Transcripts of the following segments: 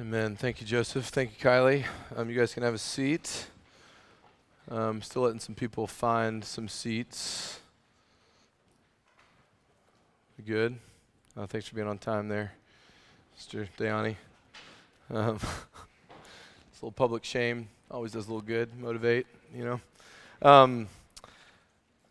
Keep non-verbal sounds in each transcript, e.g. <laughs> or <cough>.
Amen. Thank you, Joseph. Thank you, Kylie. Um, you guys can have a seat. Um, still letting some people find some seats. Good. Uh, thanks for being on time there, Mr. Dayani. Um, <laughs> it's a little public shame. Always does a little good. Motivate, you know. Um,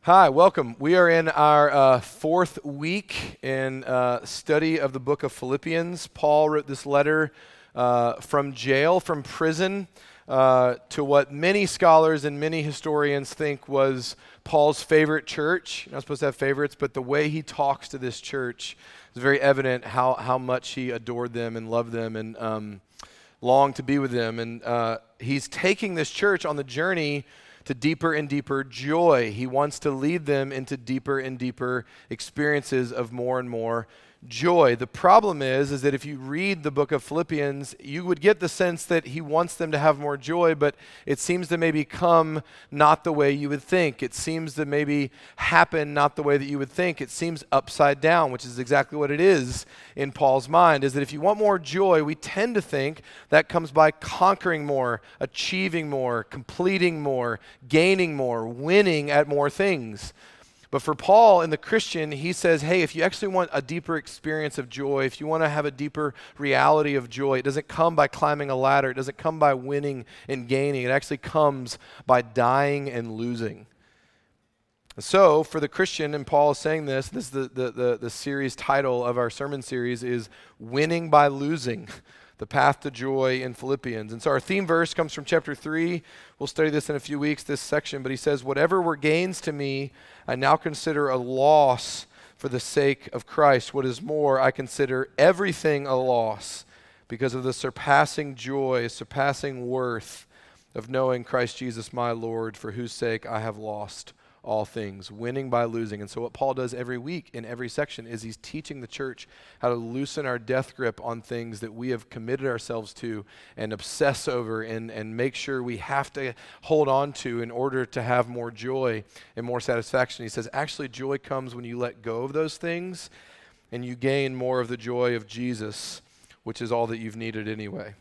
hi, welcome. We are in our uh, fourth week in uh, study of the book of Philippians. Paul wrote this letter uh, from jail, from prison, uh, to what many scholars and many historians think was Paul's favorite church. You're not supposed to have favorites, but the way he talks to this church is very evident how, how much he adored them and loved them and um, longed to be with them. And uh, he's taking this church on the journey to deeper and deeper joy. He wants to lead them into deeper and deeper experiences of more and more joy. The problem is is that if you read the book of Philippians, you would get the sense that he wants them to have more joy, but it seems to maybe come not the way you would think. It seems to maybe happen not the way that you would think. It seems upside down, which is exactly what it is in Paul's mind. Is that if you want more joy, we tend to think that comes by conquering more, achieving more, completing more, gaining more, winning at more things. But for Paul and the Christian, he says, hey, if you actually want a deeper experience of joy, if you want to have a deeper reality of joy, it doesn't come by climbing a ladder, it doesn't come by winning and gaining, it actually comes by dying and losing. So, for the Christian, and Paul is saying this, this is the, the, the, the series title of our sermon series is Winning by Losing <laughs> the path to joy in Philippians. And so our theme verse comes from chapter 3. We'll study this in a few weeks, this section, but he says, Whatever were gains to me, I now consider a loss for the sake of Christ. What is more, I consider everything a loss because of the surpassing joy, surpassing worth of knowing Christ Jesus my Lord, for whose sake I have lost all things, winning by losing. And so, what Paul does every week in every section is he's teaching the church how to loosen our death grip on things that we have committed ourselves to and obsess over and, and make sure we have to hold on to in order to have more joy and more satisfaction. He says, actually, joy comes when you let go of those things and you gain more of the joy of Jesus, which is all that you've needed anyway.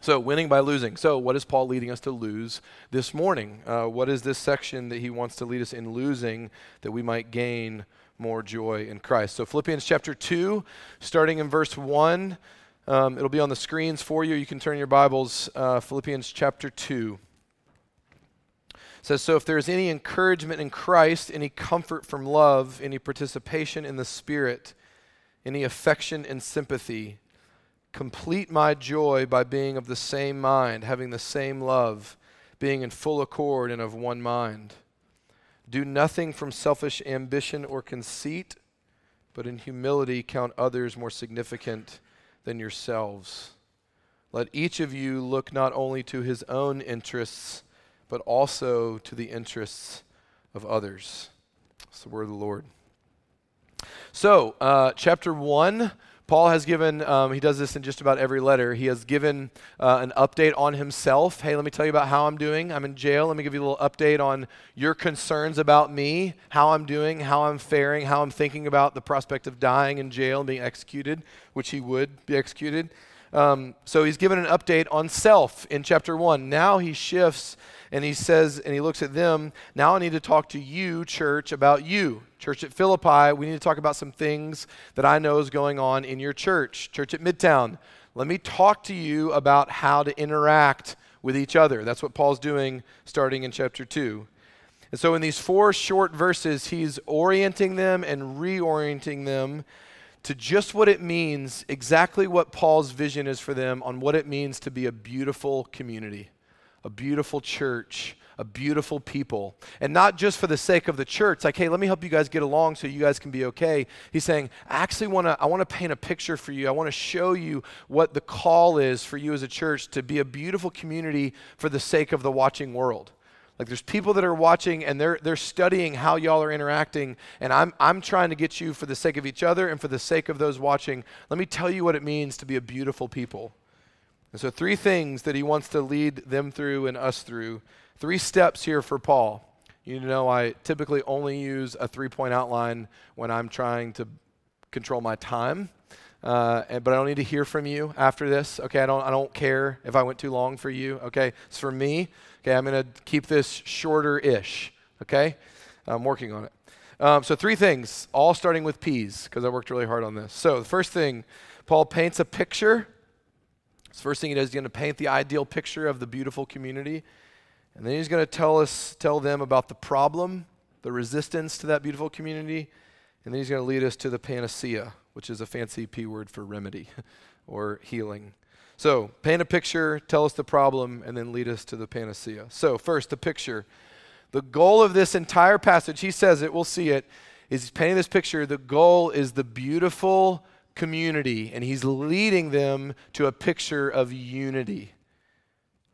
So, winning by losing. So, what is Paul leading us to lose this morning? Uh, what is this section that he wants to lead us in losing that we might gain more joy in Christ? So, Philippians chapter 2, starting in verse 1. Um, it'll be on the screens for you. You can turn your Bibles. Uh, Philippians chapter 2 it says, So if there is any encouragement in Christ, any comfort from love, any participation in the Spirit, any affection and sympathy, Complete my joy by being of the same mind, having the same love, being in full accord and of one mind. Do nothing from selfish ambition or conceit, but in humility count others more significant than yourselves. Let each of you look not only to his own interests, but also to the interests of others. That's the word of the Lord. So, uh, chapter 1 Paul has given, um, he does this in just about every letter. He has given uh, an update on himself. Hey, let me tell you about how I'm doing. I'm in jail. Let me give you a little update on your concerns about me, how I'm doing, how I'm faring, how I'm thinking about the prospect of dying in jail and being executed, which he would be executed. Um, so he's given an update on self in chapter 1. Now he shifts and he says, and he looks at them, now I need to talk to you, church, about you. Church at Philippi, we need to talk about some things that I know is going on in your church. Church at Midtown, let me talk to you about how to interact with each other. That's what Paul's doing starting in chapter 2. And so, in these four short verses, he's orienting them and reorienting them to just what it means, exactly what Paul's vision is for them on what it means to be a beautiful community a beautiful church, a beautiful people. And not just for the sake of the church, like, hey, let me help you guys get along so you guys can be okay. He's saying, I actually want to I want to paint a picture for you. I want to show you what the call is for you as a church to be a beautiful community for the sake of the watching world. Like there's people that are watching and they're they're studying how y'all are interacting and I'm I'm trying to get you for the sake of each other and for the sake of those watching. Let me tell you what it means to be a beautiful people. And so, three things that he wants to lead them through and us through. Three steps here for Paul. You know, I typically only use a three point outline when I'm trying to control my time. Uh, and, but I don't need to hear from you after this. Okay, I don't, I don't care if I went too long for you. Okay, it's for me. Okay, I'm going to keep this shorter ish. Okay, I'm working on it. Um, so, three things, all starting with P's, because I worked really hard on this. So, the first thing, Paul paints a picture. The first thing he does, he's going to paint the ideal picture of the beautiful community. And then he's going to tell us, tell them about the problem, the resistance to that beautiful community. And then he's going to lead us to the panacea, which is a fancy P word for remedy <laughs> or healing. So, paint a picture, tell us the problem, and then lead us to the panacea. So, first, the picture. The goal of this entire passage, he says it, we'll see it, is he's painting this picture. The goal is the beautiful community, and he's leading them to a picture of unity,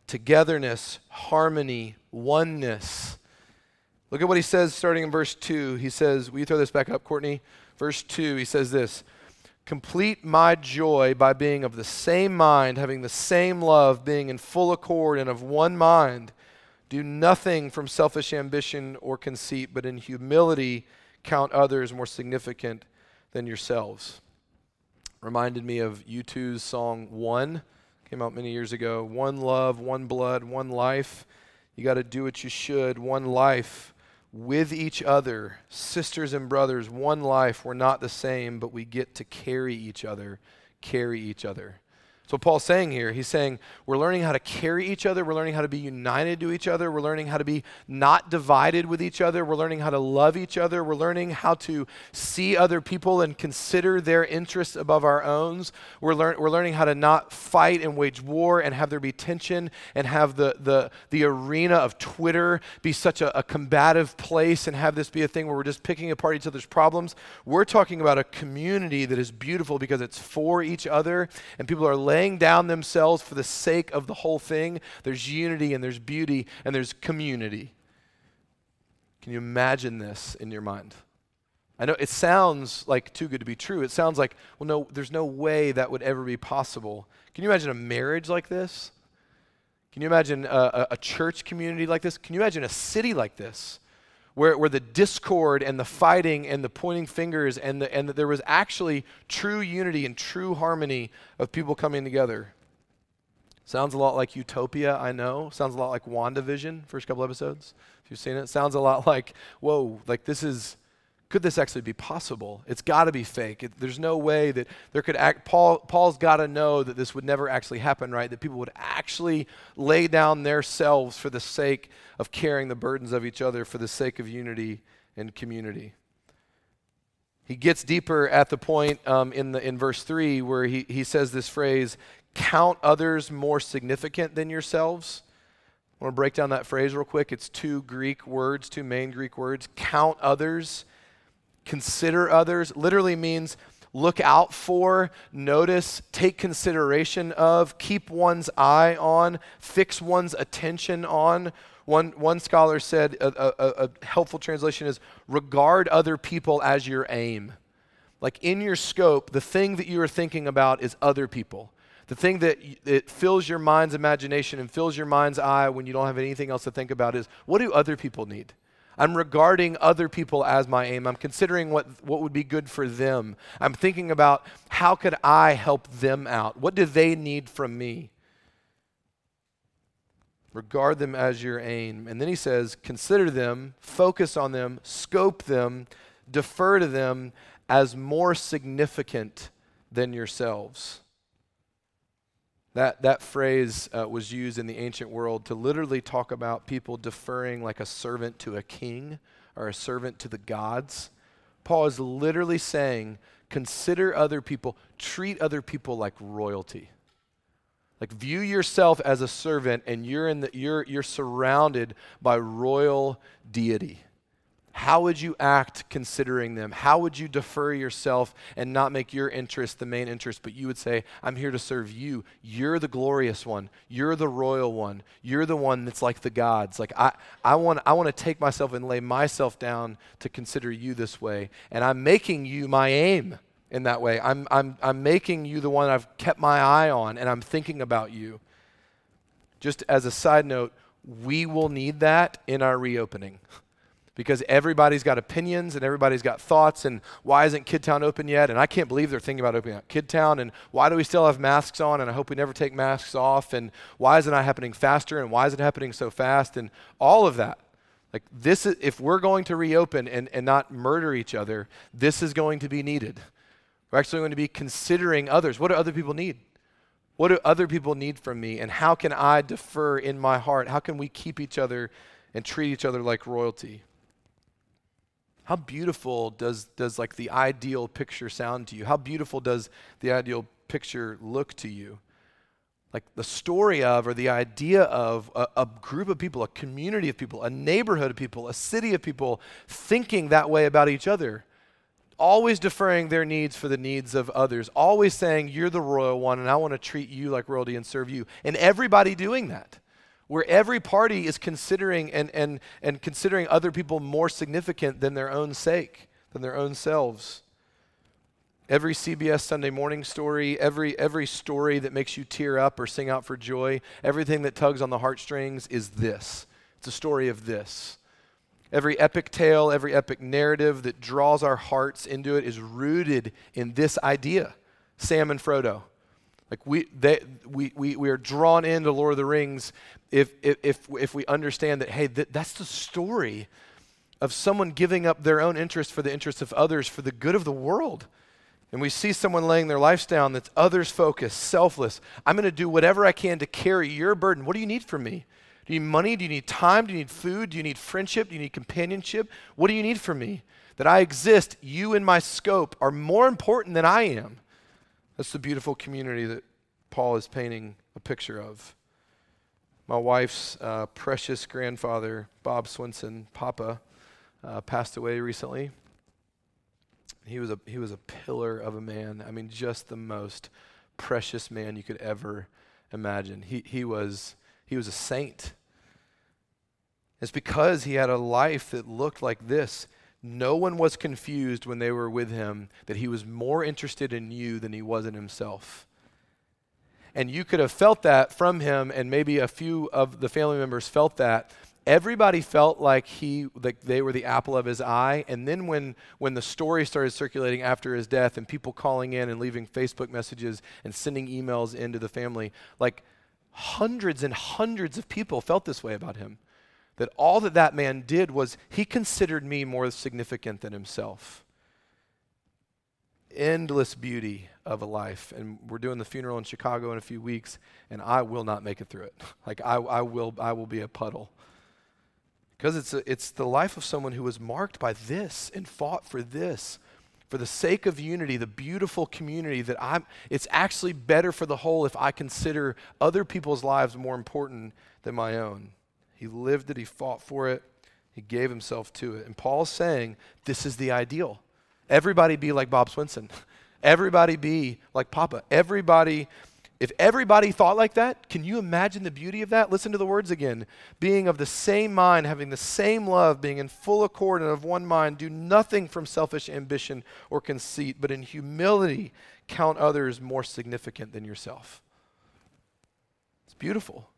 togetherness, harmony, oneness. Look at what he says starting in verse 2. He says, Will you throw this back up, Courtney? Verse 2, he says this Complete my joy by being of the same mind, having the same love, being in full accord and of one mind. Do nothing from selfish ambition or conceit, but in humility count others more significant than yourselves. Reminded me of U2's song One, came out many years ago. One love, one blood, one life. You got to do what you should, one life with each other, sisters and brothers, one life. We're not the same, but we get to carry each other, carry each other. So, Paul's saying here, he's saying we're learning how to carry each other. We're learning how to be united to each other. We're learning how to be not divided with each other. We're learning how to love each other. We're learning how to see other people and consider their interests above our own. We're, lear- we're learning how to not fight and wage war and have there be tension and have the, the, the arena of Twitter be such a, a combative place and have this be a thing where we're just picking apart each other's problems. We're talking about a community that is beautiful because it's for each other and people are laying laying down themselves for the sake of the whole thing, there's unity and there's beauty and there's community. Can you imagine this in your mind? I know it sounds like too good to be true. It sounds like, well, no, there's no way that would ever be possible. Can you imagine a marriage like this? Can you imagine a, a, church community like this? Can you imagine a city like this? Where, where the discord and the fighting and the pointing fingers and, the, and the, there was actually true unity and true harmony of people coming together. Sounds a lot like Utopia, I know. Sounds a lot like WandaVision, first couple episodes. If you've seen it, sounds a lot <laughs> like, whoa, like this is could this actually be possible? It's got to be fake. It, there's no way that there could act. Paul, Paul's got to know that this would never actually happen, right? That people would actually lay down their selves for the sake of carrying the burdens of each other, for the sake of unity and community. He gets deeper at the point um, in, the, in verse 3 where he, he says this phrase count others more significant than yourselves. I want to break down that phrase real quick. It's two Greek words, two main Greek words. Count others consider others literally means look out for, notice, take consideration of, keep one's eye on, fix one's attention on. One, one scholar said a, a, a helpful translation is regard other people as your aim. Like in your scope, the thing that you are thinking about is other people. The thing that it fills your mind's imagination and fills your mind's eye when you don't have anything else to think about is what do other people need? I'm regarding other people as my aim. I'm considering what, what would be good for them. I'm thinking about how could I help them out? What do they need from me? Regard them as your aim. And then he says, consider them, focus on them, scope them, defer to them as more significant than yourselves. That, that phrase uh, was used in the ancient world to literally talk about people deferring like a servant to a king or a servant to the gods. Paul is literally saying, consider other people, treat other people like royalty. Like view yourself as a servant and you're in the, you're you're surrounded by royal deity. How would you act considering them? How would you defer yourself and not make your interest the main interest, but you would say, I'm here to serve you. You're the glorious one. You're the royal one. You're the one that's like the gods. Like I, I want I want to take myself and lay myself down to consider you this way. And I'm making you my aim in that way. I'm I'm I'm making you the one I've kept my eye on and I'm thinking about you. Just as a side note, we will need that in our reopening. <laughs> because everybody's got opinions and everybody's got thoughts and why isn't Kidtown open yet? And I can't believe they're thinking about opening up Kidtown and why do we still have masks on and I hope we never take masks off and why is it not happening faster and why is it happening so fast and all of that. Like this is if we're going to reopen and, and not murder each other, this is going to be needed. We're actually going to be considering others. What do other people need? What do other people need from me? And how can I defer in my heart? How can we keep each other and treat each other like royalty? How beautiful does, does like the ideal picture sound to you? How beautiful does the ideal picture look to you? Like the story of or the idea of a, a, group of people, a community of people, a neighborhood of people, a city of people thinking that way about each other. Always deferring their needs for the needs of others. Always saying, You're the royal one, and I want to treat you like royalty and serve you. And everybody doing that where every party is considering and, and, and considering other people more significant than their own sake, than their own selves. Every CBS Sunday morning story, every, every story that makes you tear up or sing out for joy, everything that tugs on the heartstrings is this. It's a story of this. Every epic tale, every epic narrative that draws our hearts into it is rooted in this idea Sam and Frodo. Like we, they, we, we, we are drawn into Lord of the Rings if, if, if we understand that, hey, th- that's the story of someone giving up their own interest for the interests of others for the good of the world. And we see someone laying their lives down that's others focused, selfless. I'm going to do whatever I can to carry your burden. What do you need from me? Do you need money? Do you need time? Do you need food? Do you need friendship? Do you need companionship? What do you need from me? That I exist, you and my scope are more important than I am. That's the beautiful community that Paul is painting a picture of. My wife's uh, precious grandfather, Bob Swinson, Papa, uh, passed away recently. He was, a, he was a pillar of a man. I mean, just the most precious man you could ever imagine. He, he, was, he was a saint. It's because he had a life that looked like this. No one was confused when they were with him that he was more interested in you than he was in himself. And you could have felt that from him, and maybe a few of the family members felt that. Everybody felt like he like they were the apple of his eye. And then when when the story started circulating after his death and people calling in and leaving Facebook messages and sending emails into the family, like hundreds and hundreds of people felt this way about him that all that that man did was he considered me more significant than himself. Endless beauty of a life. And we're doing the funeral in Chicago in a few weeks, and I will not make it through it. <laughs> Like I, I will, I will be a puddle. Because it's, a, it's the life of someone who was marked by this and fought for this for the sake of unity, the beautiful community that I'm, it's actually better for the whole if I consider other people's lives more important than my own. He lived it, he fought for it, he gave himself to it. And Paul's saying this is the ideal. Everybody be like Bob Swinson. <laughs> Everybody be like Papa. Everybody, if everybody thought like that, can you imagine the beauty of that? Listen to the words again. Being of the same mind, having the same love, being in full accord and of one mind, do nothing from selfish ambition or conceit, but in humility count others more significant than yourself. It's beautiful.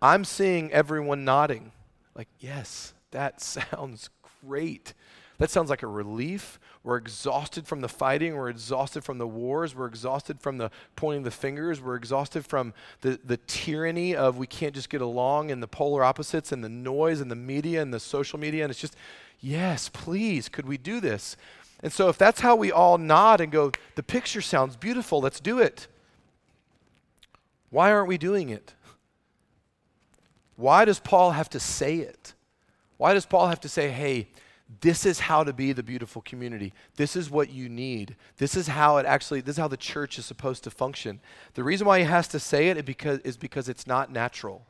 I'm seeing everyone nodding, like, yes, that <laughs> sounds great. That sounds like a relief. We're exhausted from the fighting. We're exhausted from the wars. We're exhausted from the pointing the fingers. We're exhausted from the, the tyranny of we can't just get along and the polar opposites and the noise and the media and the social media. And it's just, yes, please, could we do this? And so if that's how we all nod and go, the picture sounds beautiful, let's do it. Why aren't we doing it? Why does Paul have to say it? Why does Paul have to say, hey, this is how to be the beautiful community. This is what you need. This is how it actually, this is how the church is supposed to function. The reason why he has to say it is because, it's not natural.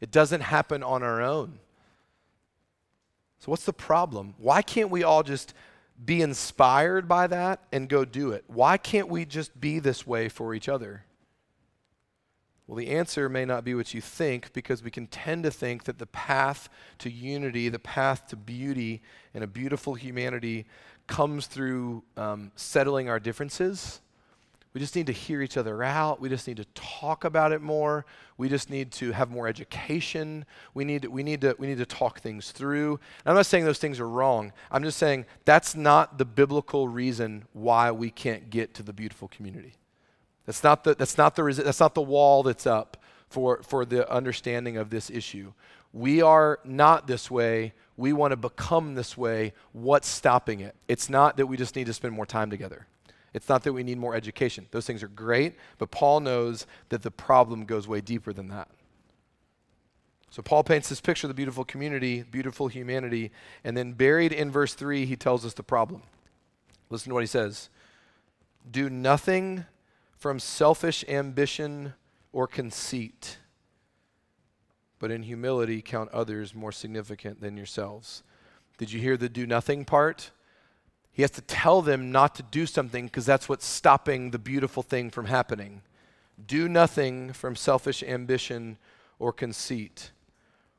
It doesn't happen on our own. So, what's the problem? Why can't we all just be inspired by that and go do it? Why can't we just be this way for each other? Well, the answer may not be what you think because we can tend to think that the path to unity, the path to beauty and a beautiful humanity comes through um, settling our differences. We just need to hear each other out. We just need to talk about it more. We just need to have more education. We need, we need, to, we need to talk things through. And I'm not saying those things are wrong. I'm just saying that's not the biblical reason why we can't get to the beautiful community. That's not the, that's not the, that's not the wall that's up for, for the understanding of this issue. We are not this way. We want to become this way. What's stopping it? It's not that we just need to spend more time together. It's not that we need more education. Those things are great, but Paul knows that the problem goes way deeper than that. So Paul paints this picture of the beautiful community, beautiful humanity, and then buried in verse 3, he tells us the problem. Listen to what he says Do nothing from selfish ambition or conceit, but in humility count others more significant than yourselves. Did you hear the do nothing part? He has to tell them not to do something because that's what's stopping the beautiful thing from happening. Do nothing from selfish ambition or conceit.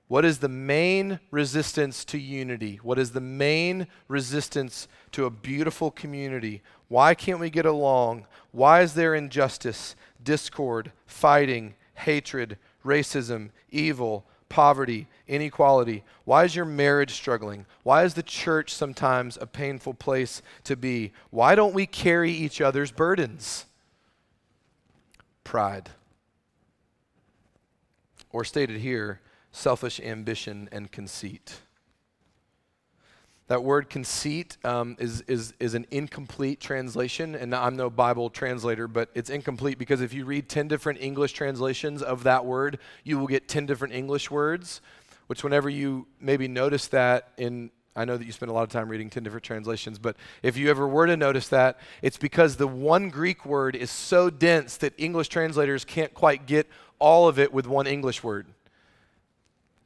What is the main resistance to unity? What is the main resistance to a beautiful community? Why can't we get along? Why is there injustice, discord, fighting, hatred, racism, evil, poverty, inequality? Why is your marriage struggling? Why is the church sometimes a painful place to be? Why don't we carry each other's burdens? Pride. Or stated here, selfish ambition and conceit. That word conceit um, is, is, is an incomplete translation, and I'm no Bible translator, but it's incomplete because if you read 10 different English translations of that word, you will get 10 different English words, which, whenever you maybe notice that in I know that you spend a lot of time reading 10 different translations, but if you ever were to notice that, it's because the one Greek word is so dense that English translators can't quite get all of it with one English word.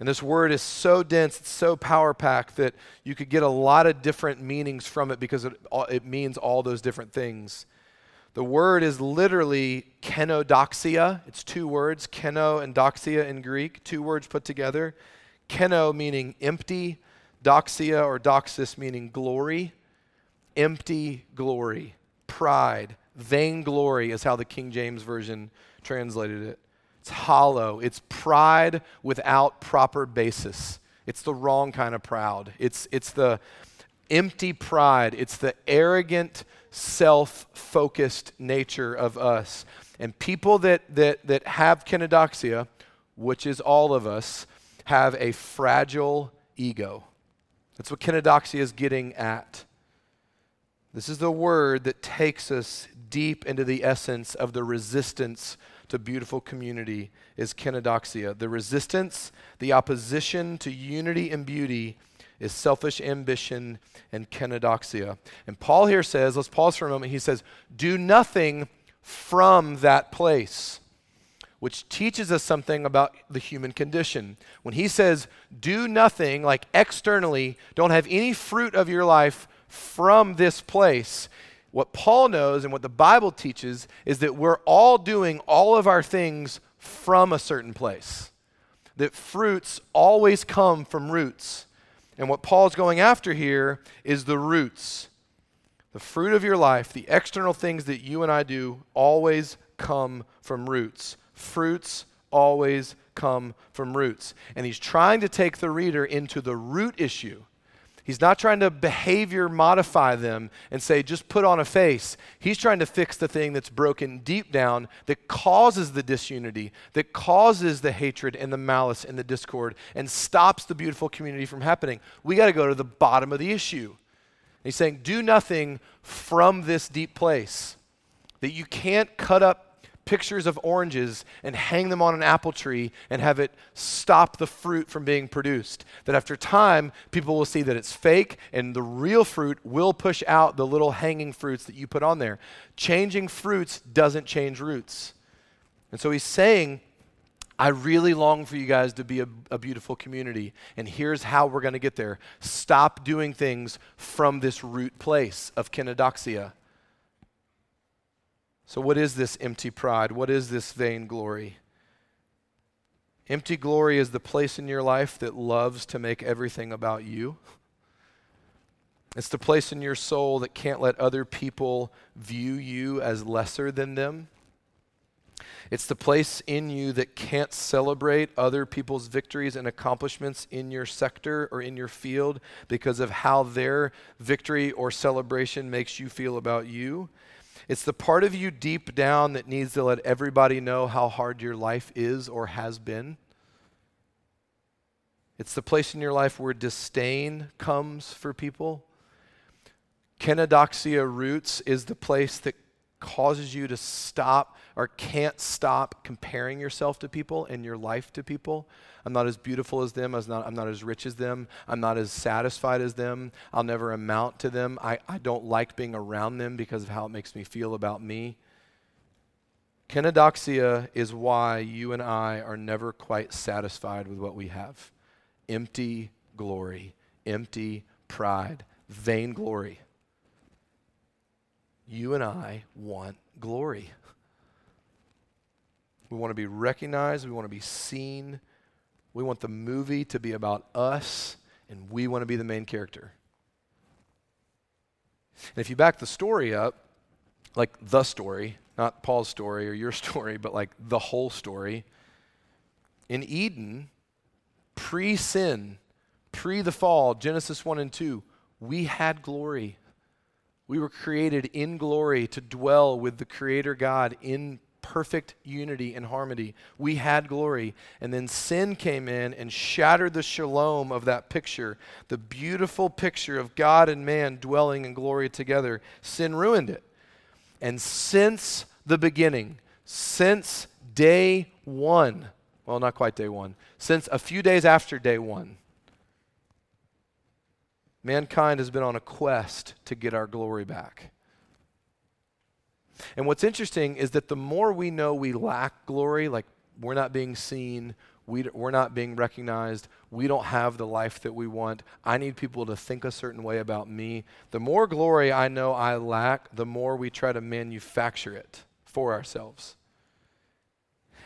And this word is so dense, it's so power packed that you could get a lot of different meanings from it because it, it means all those different things. The word is literally kenodoxia. It's two words, keno and doxia in Greek, two words put together. Keno meaning empty, doxia or doxis meaning glory, empty glory, pride, vainglory is how the King James Version translated it. It's hollow. It's pride without proper basis. It's the wrong kind of proud. It's, it's the empty pride. It's the arrogant, self focused nature of us. And people that, that, that have kenodoxia, which is all of us, have a fragile ego. That's what kenodoxia is getting at. This is the word that takes us deep into the essence of the resistance to beautiful community is kenodoxia. The resistance, the opposition to unity and beauty is selfish ambition and kenodoxia. And Paul here says, let's pause for a moment. He says, do nothing from that place, which teaches us something about the human condition. When he says, do nothing, like externally, don't have any fruit of your life from this place, what Paul knows and what the Bible teaches is that we're all doing all of our things from a certain place. That fruits always come from roots. And what Paul's going after here is the roots. The fruit of your life, the external things that you and I do, always come from roots. Fruits always come from roots. And he's trying to take the reader into the root issue He's not trying to behavior modify them and say, just put on a face. He's trying to fix the thing that's broken deep down that causes the disunity, that causes the hatred and the malice and the discord, and stops the beautiful community from happening. We got to go to the bottom of the issue. he's saying, do nothing from this deep place. That you can't cut up pictures of oranges and hang them on an apple tree and have it stop the fruit from being produced. That after time, people will see that it's fake and the real fruit will push out the little hanging fruits that you put on there. Changing fruits doesn't change roots. And so he's saying, I really long for you guys to be a, a beautiful community. And here's how we're going to get there. Stop doing things from this root place of kenodoxia so, what is this empty pride? What is this vain glory? Empty glory is the place in your life that loves to make everything about you. It's the place in your soul that can't let other people view you as lesser than them. It's the place in you that can't celebrate other people's victories and accomplishments in your sector or in your field because of how their victory or celebration makes you feel about you. It's the part of you deep down that needs to let everybody know how hard your life is or has been. It's the place in your life where disdain comes for people. Kenodoxia roots is the place that causes you to stop or can't stop comparing yourself to people and your life to people. I'm not as beautiful as them. I'm not, I'm not as rich as them. I'm not as satisfied as them. I'll never amount to them. I, I don't like being around them because of how it makes me feel about me. Kenodoxia is why you and I are never quite satisfied with what we have empty glory, empty pride, vainglory you and I want glory. <laughs> We want to be recognized, we want to be seen. We want the movie to be about us, and we want to be the main character. And if you back the story up, like the story, not Paul's story or your <laughs> story, but like the whole story, in Eden, pre sin, pre the fall, Genesis 1 and 2, we had glory. We were created in glory to dwell with the Creator God in perfect unity and harmony. We had glory. And then sin came in and shattered the shalom of that picture, the beautiful picture of God and man dwelling in glory together. Sin ruined it. And since the beginning, since day one, well, not quite day one, since a few days after day one, Mankind has been on a quest to get our glory back. And what's interesting is that the more we know we lack glory, like we're not being seen, we, we're not being recognized, we don't have the life that we want, I need people to think a certain way about me. The more glory I know I lack, the more we try to manufacture it for ourselves.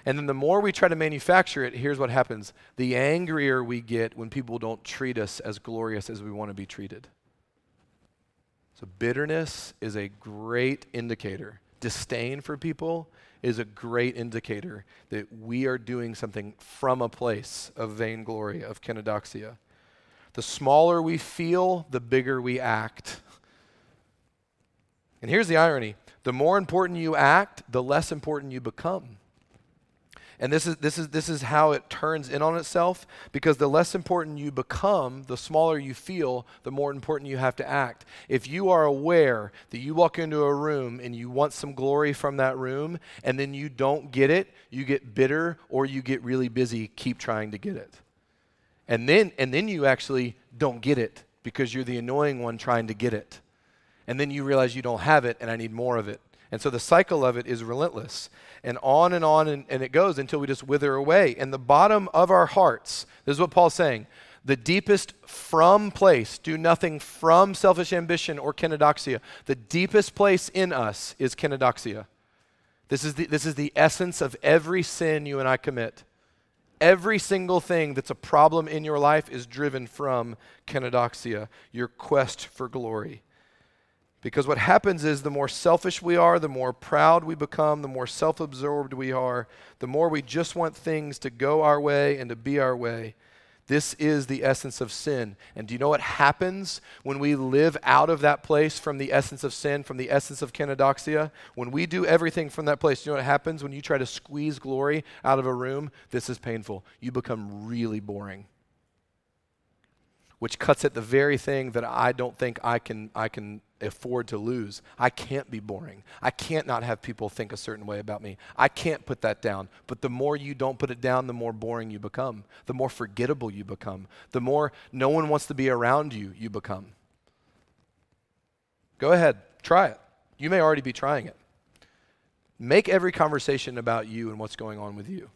And then the more we try to manufacture it, here's what happens the angrier we get when people don't treat us as glorious as we want to be treated. So, bitterness is a great indicator. Disdain for people is a great indicator that we are doing something from a place of vainglory, of kenodoxia. The smaller we feel, the bigger we act. And here's the irony the more important you act, the less important you become. And this is, this, is, this is how it turns in on itself because the less important you become, the smaller you feel, the more important you have to act. If you are aware that you walk into a room and you want some glory from that room and then you don't get it, you get bitter or you get really busy, keep trying to get it. And then, and then you actually don't get it because you're the annoying one trying to get it. And then you realize you don't have it and I need more of it. And so the cycle of it is relentless. And on and on and, and, it goes until we just wither away. And the bottom of our hearts, this is what Paul's saying the deepest from place, do nothing from selfish ambition or kenodoxia. The deepest place in us is kenodoxia. This is the, this is the essence of every sin you and I commit. Every single thing that's a problem in your life is driven from kenodoxia, your quest for glory. Because what happens is the more selfish we are, the more proud we become, the more self absorbed we are, the more we just want things to go our way and to be our way. This is the essence of sin. And do you know what happens when we live out of that place from the essence of sin, from the essence of kenodoxia? When we do everything from that place, do you know what happens when you try to squeeze glory out of a room? This is painful. You become really boring which cuts at the very thing that I don't think I can, I can afford to lose. I can't be boring. I can't not have people think a certain way about me. I can't put that down. But the more you don't put it down, the more boring you become, the more forgettable you become, the more no one wants to be around you you become. Go ahead, try it. You may already be trying it. Make every conversation about you and what's going on with you.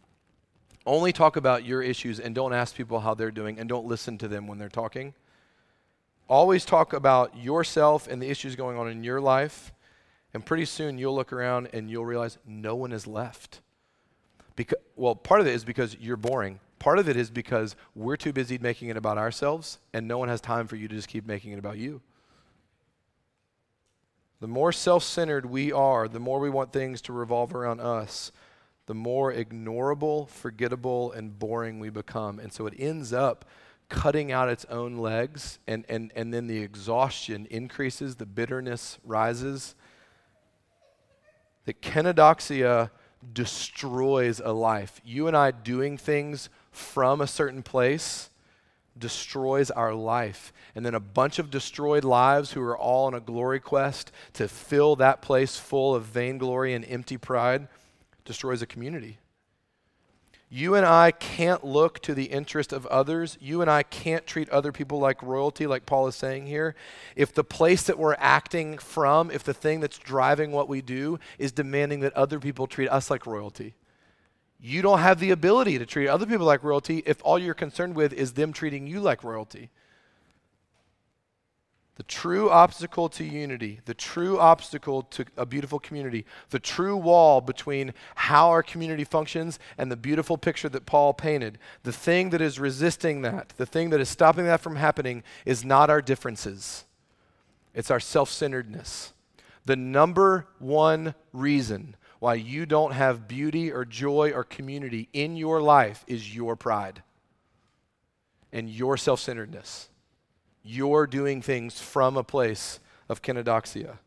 Only talk about your issues and don't ask people how they're doing and don't listen to them when they're talking. Always talk about yourself and the issues going on in your life. And pretty soon you'll look around and you'll realize no one is left. Because, well, part of it is because you're boring. Part of it is because we're too busy making it about ourselves and no one has time for you to just keep making it about you. The more self centered we are, the more we want things to revolve around us, the more ignorable, forgettable, and boring we become. And so it ends up cutting out its own legs, and, and, and then the exhaustion increases, the bitterness rises. That kenodoxia destroys a life. You and I doing things from a certain place destroys our life. And then a bunch of destroyed lives who are all on a glory quest to fill that place full of vainglory and empty pride destroys a community. You and I can't look to the interest of others. You and I can't treat other people like royalty, like Paul is saying here. If the place that we're acting from, if the thing that's driving what we do is demanding that other people treat us like royalty, you don't have the ability to treat other people like royalty if all you're concerned with is them treating you like royalty. The true obstacle to unity, the true obstacle to a beautiful community, the true wall between how our community functions and the beautiful picture that Paul painted, the thing that is resisting that, the thing that is stopping that from happening is not our differences, it's our self centeredness. The number one reason why you don't have beauty or joy or community in your life is your pride and your self centeredness you're doing things from a place of kenodoxia.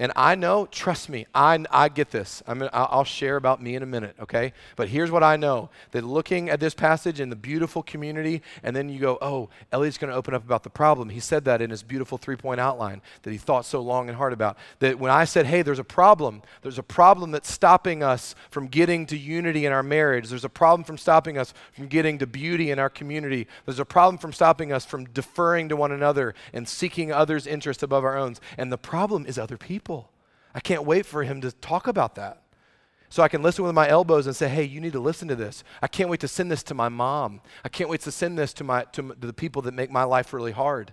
And I know, trust me, I, I get this. I mean, I'll share about me in a minute, okay? But here's what I know that looking at this passage in the beautiful community, and then you go, oh, Elliot's going to open up about the problem. He said that in his beautiful three point outline that he thought so long and hard about. That when I said, hey, there's a problem, there's a problem that's stopping us from getting to unity in our marriage, there's a problem from stopping us from getting to beauty in our community, there's a problem from stopping us from deferring to one another and seeking others' interests above our own. And the problem is other people. I can't wait for him to talk about that. So I can listen with my elbows and say, hey, you need to listen to this. I can't wait to send this to my mom. I can't wait to send this to, my, to, to the people that make my life really hard.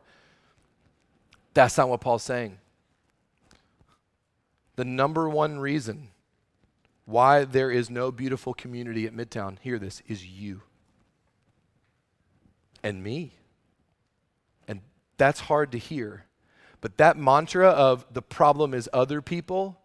That's not what Paul's saying. The number one reason why there is no beautiful community at Midtown, hear this, is you and me. And that's hard to hear but that mantra of the problem is other people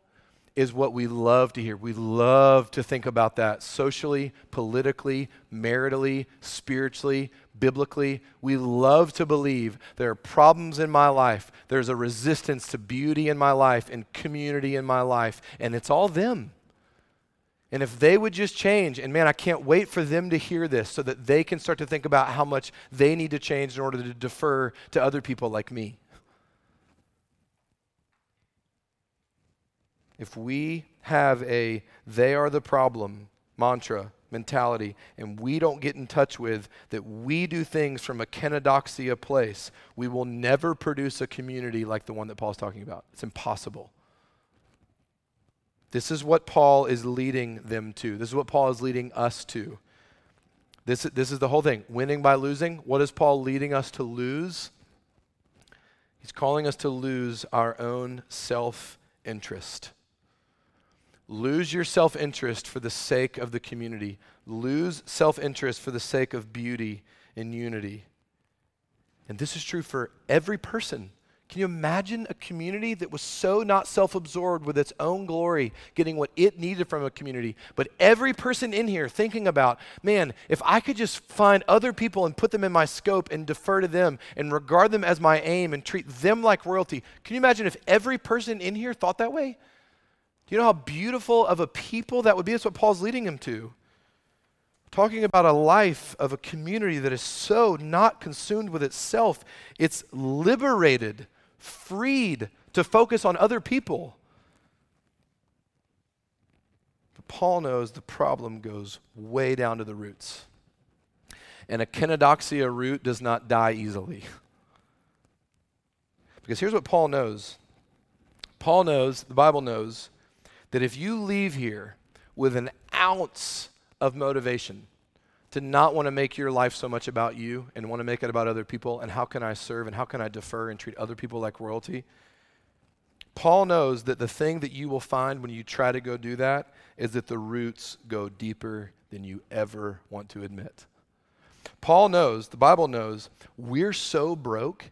is what we love to hear. We love to think about that socially, politically, maritally, spiritually, biblically. We love to believe there are problems in my life. There's a resistance to beauty in my life and community in my life, and it's all them. And if they would just change, and man, I can't wait for them to hear this so that they can start to think about how much they need to change in order to defer to other people like me. If we have a they are the problem mantra mentality and we don't get in touch with that we do things from a kenodoxia place, we will never produce a community like the one that Paul's talking about. It's impossible. This is what Paul is leading them to. This is what Paul is leading us to. This, this is the whole thing. Winning by losing. What is Paul leading us to lose? He's calling us to lose our own self interest. Lose your self interest for the sake of the community. Lose self interest for the sake of beauty and unity. And this is true for every person. Can you imagine a community that was so not self absorbed with its own glory, getting what it needed from a community? But every person in here thinking about, man, if I could just find other people and put them in my scope and defer to them and regard them as my aim and treat them like royalty. Can you imagine if every person in here thought that way? Do you know how beautiful of a people that would be? That's what Paul's leading him to. Talking about a life of a community that is so not consumed with itself, it's liberated, freed to focus on other people. But Paul knows the problem goes way down to the roots. And a kenodoxia root does not die easily. Because here's what Paul knows Paul knows, the Bible knows, that if you leave here with an ounce of motivation to not want to make your life so much about you and want to make it about other people and how can I serve and how can I defer and treat other people like royalty, Paul knows that the thing that you will find when you try to go do that is that the roots go deeper than you ever want to admit. Paul knows, the Bible knows, we're so broke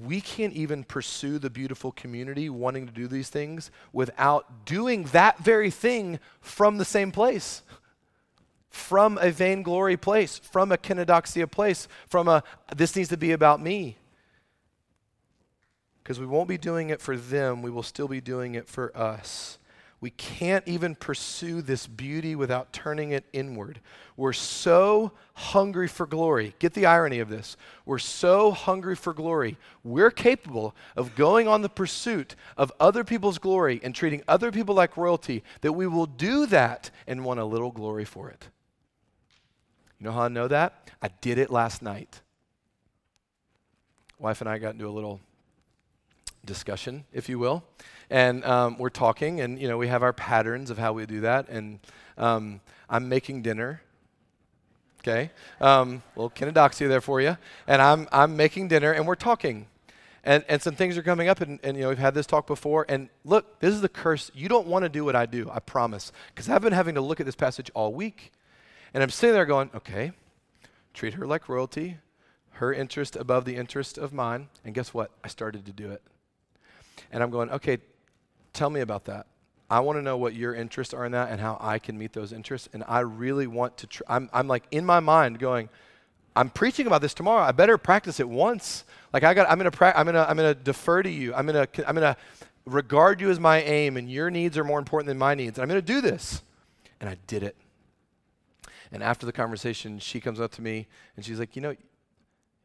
we can't even pursue the beautiful community wanting to do these things without doing that very thing from the same place. From a vainglory place, from a kenodoxia place, from a this needs to be about me. Because we won't be doing it for them, we will still be doing it for us. We can't even pursue this beauty without turning it inward. We're so hungry for glory. Get the irony of this. We're so hungry for glory. We're capable of going on the pursuit of other people's glory and treating other people like royalty that we will do that and want a little glory for it. You know how I know that? I did it last night. Wife and I got into a little discussion, if you will. And um, we're talking, and you know, we have our patterns of how we do that. And um, I'm making dinner. Okay, um, little kenodoxia there for you. And I'm I'm making dinner, and we're talking. And, and some things are coming up, and, and you know we've had this talk before. And look, this is the curse. You don't want to do what I do, I promise, because I've been having to look at this passage all week, and I'm sitting there going, okay, treat her like royalty, her interest above the interest of mine. And guess what? I started to do it. And I'm going, okay, tell me about that. I want to know what your interests are in that and how I can meet those interests. And I really want to, tr- I'm, I'm like in my mind going, I'm preaching about this tomorrow. I better practice it once. Like I got, I'm gonna, pra- I'm gonna, I'm gonna defer to you. I'm gonna, I'm gonna regard you as my aim, and your needs are more important than my needs. And I'm gonna do this. And I did it. And after the conversation, she comes up to me and she's like, you know,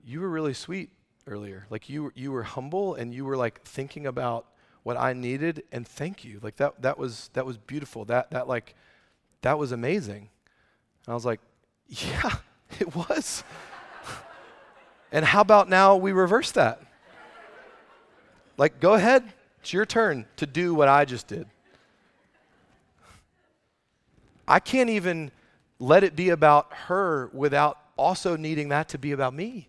you were really sweet earlier. Like you, you were humble and you were like thinking about what I needed and thank you. Like that, that was, that was beautiful. That, that like, that was amazing. And I was like, <laughs> yeah, it was. <laughs> and how about now we reverse that? Like, go ahead. It's your turn to do what I just did. I can't even let it be about her without also needing that to be about me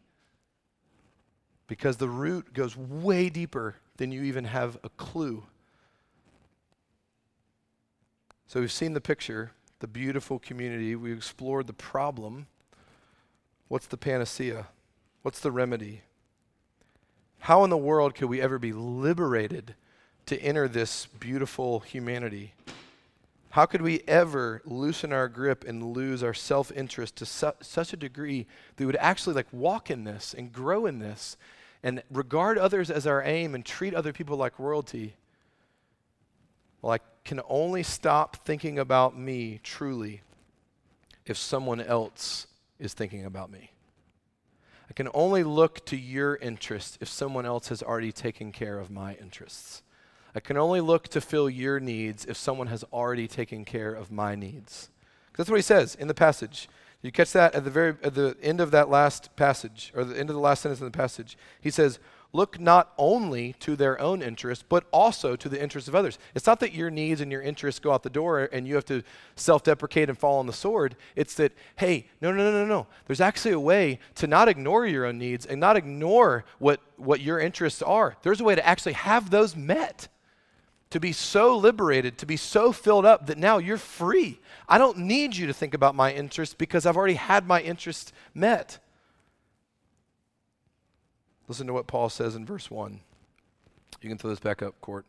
because the root goes way deeper than you even have a clue. So we've seen the picture, the beautiful community. We've explored the problem. What's the panacea? What's the remedy? How in the world could we ever be liberated to enter this beautiful humanity? How could we ever loosen our grip and lose our self interest to su- such a degree that we would actually like walk in this and grow in this and regard others as our aim and treat other people like royalty, well, I can only stop thinking about me truly if someone else is thinking about me. I can only look to your interest if someone else has already taken care of my interests. I can only look to fill your needs if someone has already taken care of my needs. That's what he says in the passage. You catch that at the very at the end of that last passage, or the end of the last sentence in the passage. He says, "Look not only to their own interests, but also to the interests of others." It's not that your needs and your interests go out the door and you have to self-deprecate and fall on the sword. It's that, hey, no, no, no, no, no. There's actually a way to not ignore your own needs and not ignore what what your interests are. There's a way to actually have those met to be so liberated, to be so filled up that now you're free. I don't need you to think about my interests because I've already had my interests met. Listen to what Paul says in verse 1. You can throw this back up, Court.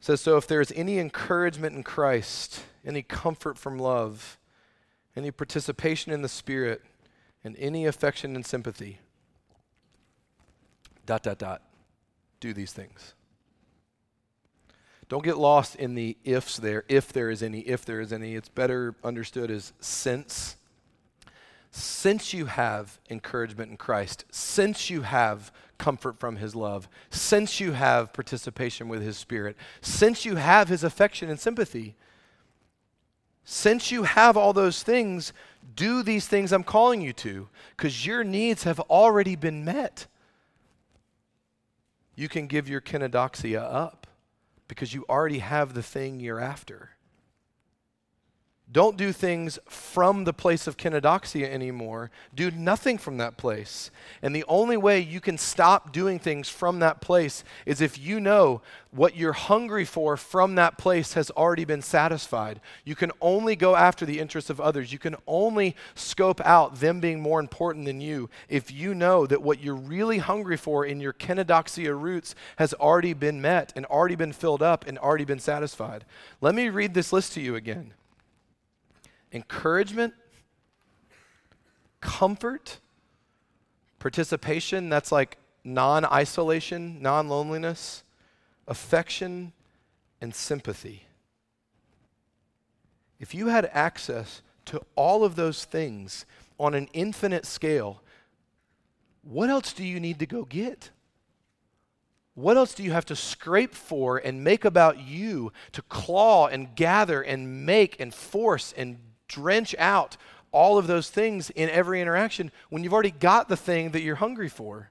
It says, So if there is any encouragement in Christ, any comfort from love, any participation in the Spirit, and any affection and sympathy, dot, dot, dot, do these things. Don't get lost in the ifs there, if there is any, if there is any. It's better understood as since. Since you have encouragement in Christ, since you have comfort from his love, since you have participation with his spirit, since you have his affection and sympathy, since you have all those things, do these things I'm calling you to, because your needs have already been met. You can give your kenodoxia up because you already have the thing you're after. Don't do things from the place of kenodoxia anymore. Do nothing from that place. And the only way you can stop doing things from that place is if you know what you're hungry for from that place has already been satisfied. You can only go after the interests of others. You can only scope out them being more important than you if you know that what you're really hungry for in your kenodoxia roots has already been met and already been filled up and already been satisfied. Let me read this list to you again encouragement, comfort, participation, that's like non isolation, non loneliness, affection, and sympathy. If you had access to all of those things on an infinite scale, what else do you need to go get? What else do you have to scrape for and make about you to claw and gather and make and force and drench out all of those things in every interaction when you've already got the thing that you're hungry for.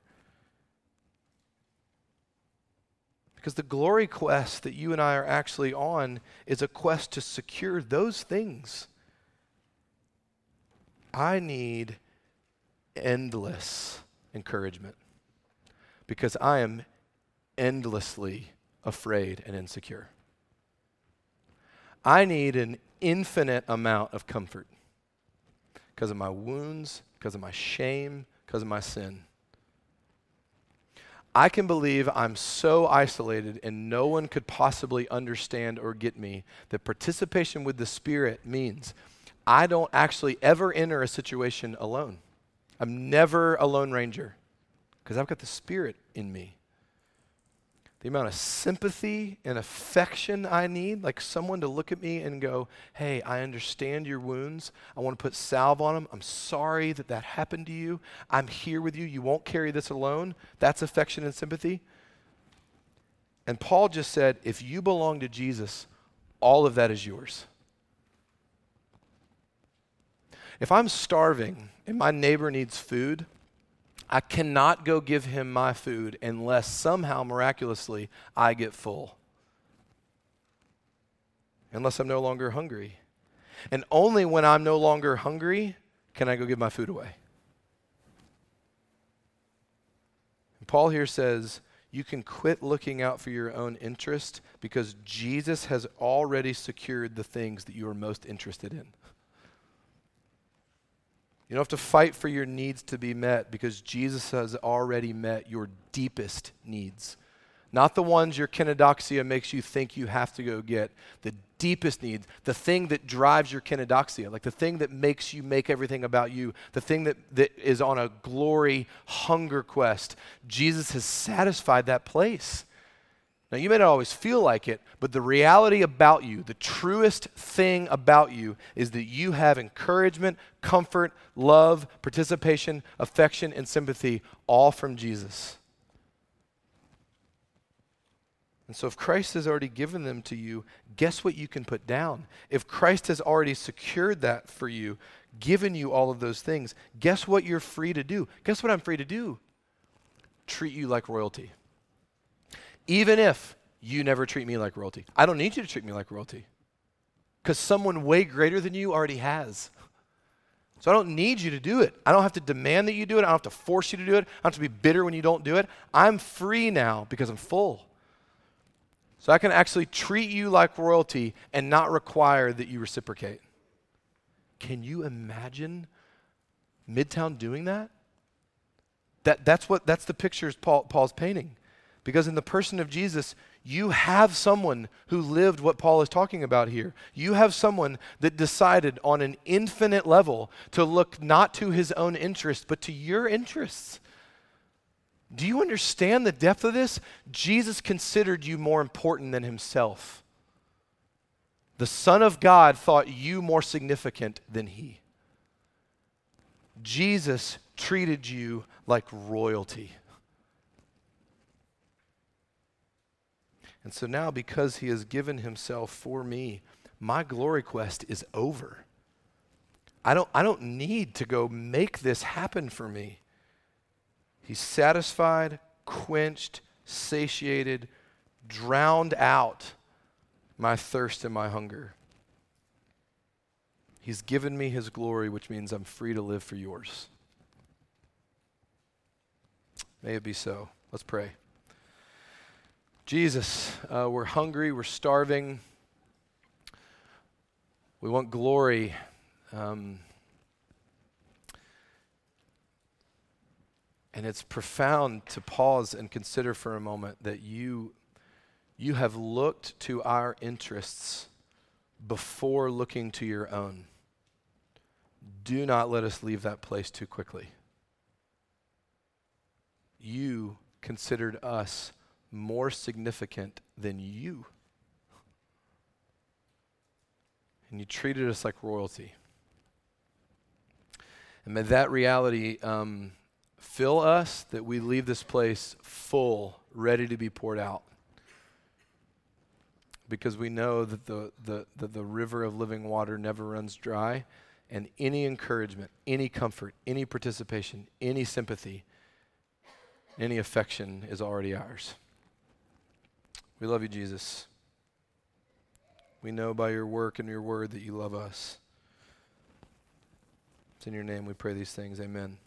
Because the glory quest that you and I are actually on is a quest to secure those things. I need endless encouragement because I am endlessly afraid and insecure. I need an infinite amount of comfort because of my wounds, because of my shame, because of my sin. I can believe I'm so isolated and no one could possibly understand or get me that participation with the Spirit means I don't actually ever enter a situation alone. I'm never a lone ranger because I've got the Spirit in me the amount of sympathy and affection I need, like someone to look at me and go, Hey, I understand your wounds. I want to put salve on them. I'm sorry that that happened to you. I'm here with you. You won't carry this alone. That's affection and sympathy. And Paul just said, If you belong to Jesus, all of that is yours. If I'm starving and my neighbor needs food, I cannot go give him my food unless somehow miraculously I get full. Unless I'm no longer hungry. And only when I'm no longer hungry can I go give my food away. And Paul here says, you can quit looking out for your own interest because Jesus has already secured the things that you are most interested in. You don't have to fight for your needs to be met because Jesus has already met your deepest needs. Not the ones your kenodoxia makes you think you have to go get. The deepest needs, the thing that drives your kenodoxia, like the thing that makes you make everything about you, the thing that, that is on a glory hunger quest. Jesus has satisfied that place. Now, you may not always feel like it, but the reality about you, the truest thing about you, is that you have encouragement, comfort, love, participation, affection, and sympathy all from Jesus. And so, if Christ has already given them to you, guess what you can put down? If Christ has already secured that for you, given you all of those things, guess what you're free to do? Guess what I'm free to do? Treat you like royalty even if you never treat me like royalty. I don't need you to treat me like royalty because someone way greater than you already has. So I don't need you to do it. I don't have to demand that you do it. I don't have to force you to do it. I don't have to be bitter when you don't do it. I'm free now because I'm full. So I can actually treat you like royalty and not require that you reciprocate. Can you imagine Midtown doing that? That that's what that's the pictures Paul, Paul's painting. Because in the person of Jesus, you have someone who lived what Paul is talking about here. You have someone that decided on an infinite level to look not to his own interests, but to your interests. Do you understand the depth of this? Jesus considered you more important than himself. The Son of God thought you more significant than he. Jesus treated you like royalty. And so now, because he has given himself for me, my glory quest is over. I don't, I don't need to go make this happen for me. He's satisfied, quenched, satiated, drowned out my thirst and my hunger. He's given me his glory, which means I'm free to live for yours. May it be so. Let's pray. Jesus, uh, we're hungry, we're starving, we want glory. Um, and it's profound to pause and consider for a moment that you, you have looked to our interests before looking to your own. Do not let us leave that place too quickly. You considered us more significant than you. And you treated us like royalty. And may that reality um, fill us that we leave this place full, ready to be poured out. Because we know that the, the, that the river of living water never runs dry, and any encouragement, any comfort, any participation, any sympathy, any affection is already ours. We love you, Jesus. We know by your work and your word that you love us. It's in your name we pray these things. Amen.